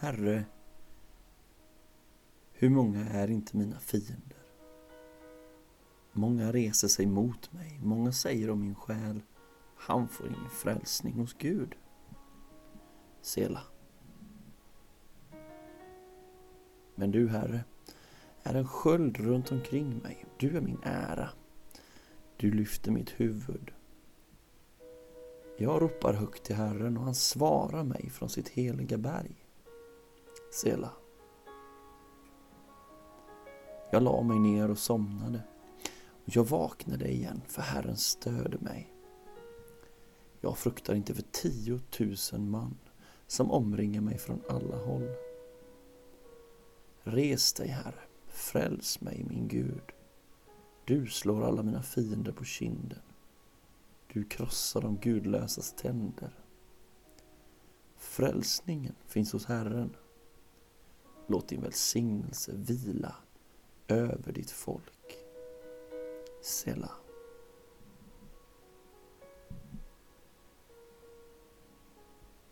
Herre, hur många är inte mina fiender? Många reser sig mot mig, många säger om min själ, han får ingen frälsning hos Gud. Sela. Men du, Herre, är en sköld runt omkring mig. Du är min ära. Du lyfter mitt huvud. Jag ropar högt till Herren och han svarar mig från sitt heliga berg. Sela. Jag la mig ner och somnade. Och jag vaknade igen, för Herren stödde mig. Jag fruktar inte för tiotusen man som omringar mig från alla håll. Res dig, Herre, fräls mig, min Gud. Du slår alla mina fiender på kinden. Du krossar de gudlösas tänder. Frälsningen finns hos Herren. Låt din välsignelse vila över ditt folk. Selah.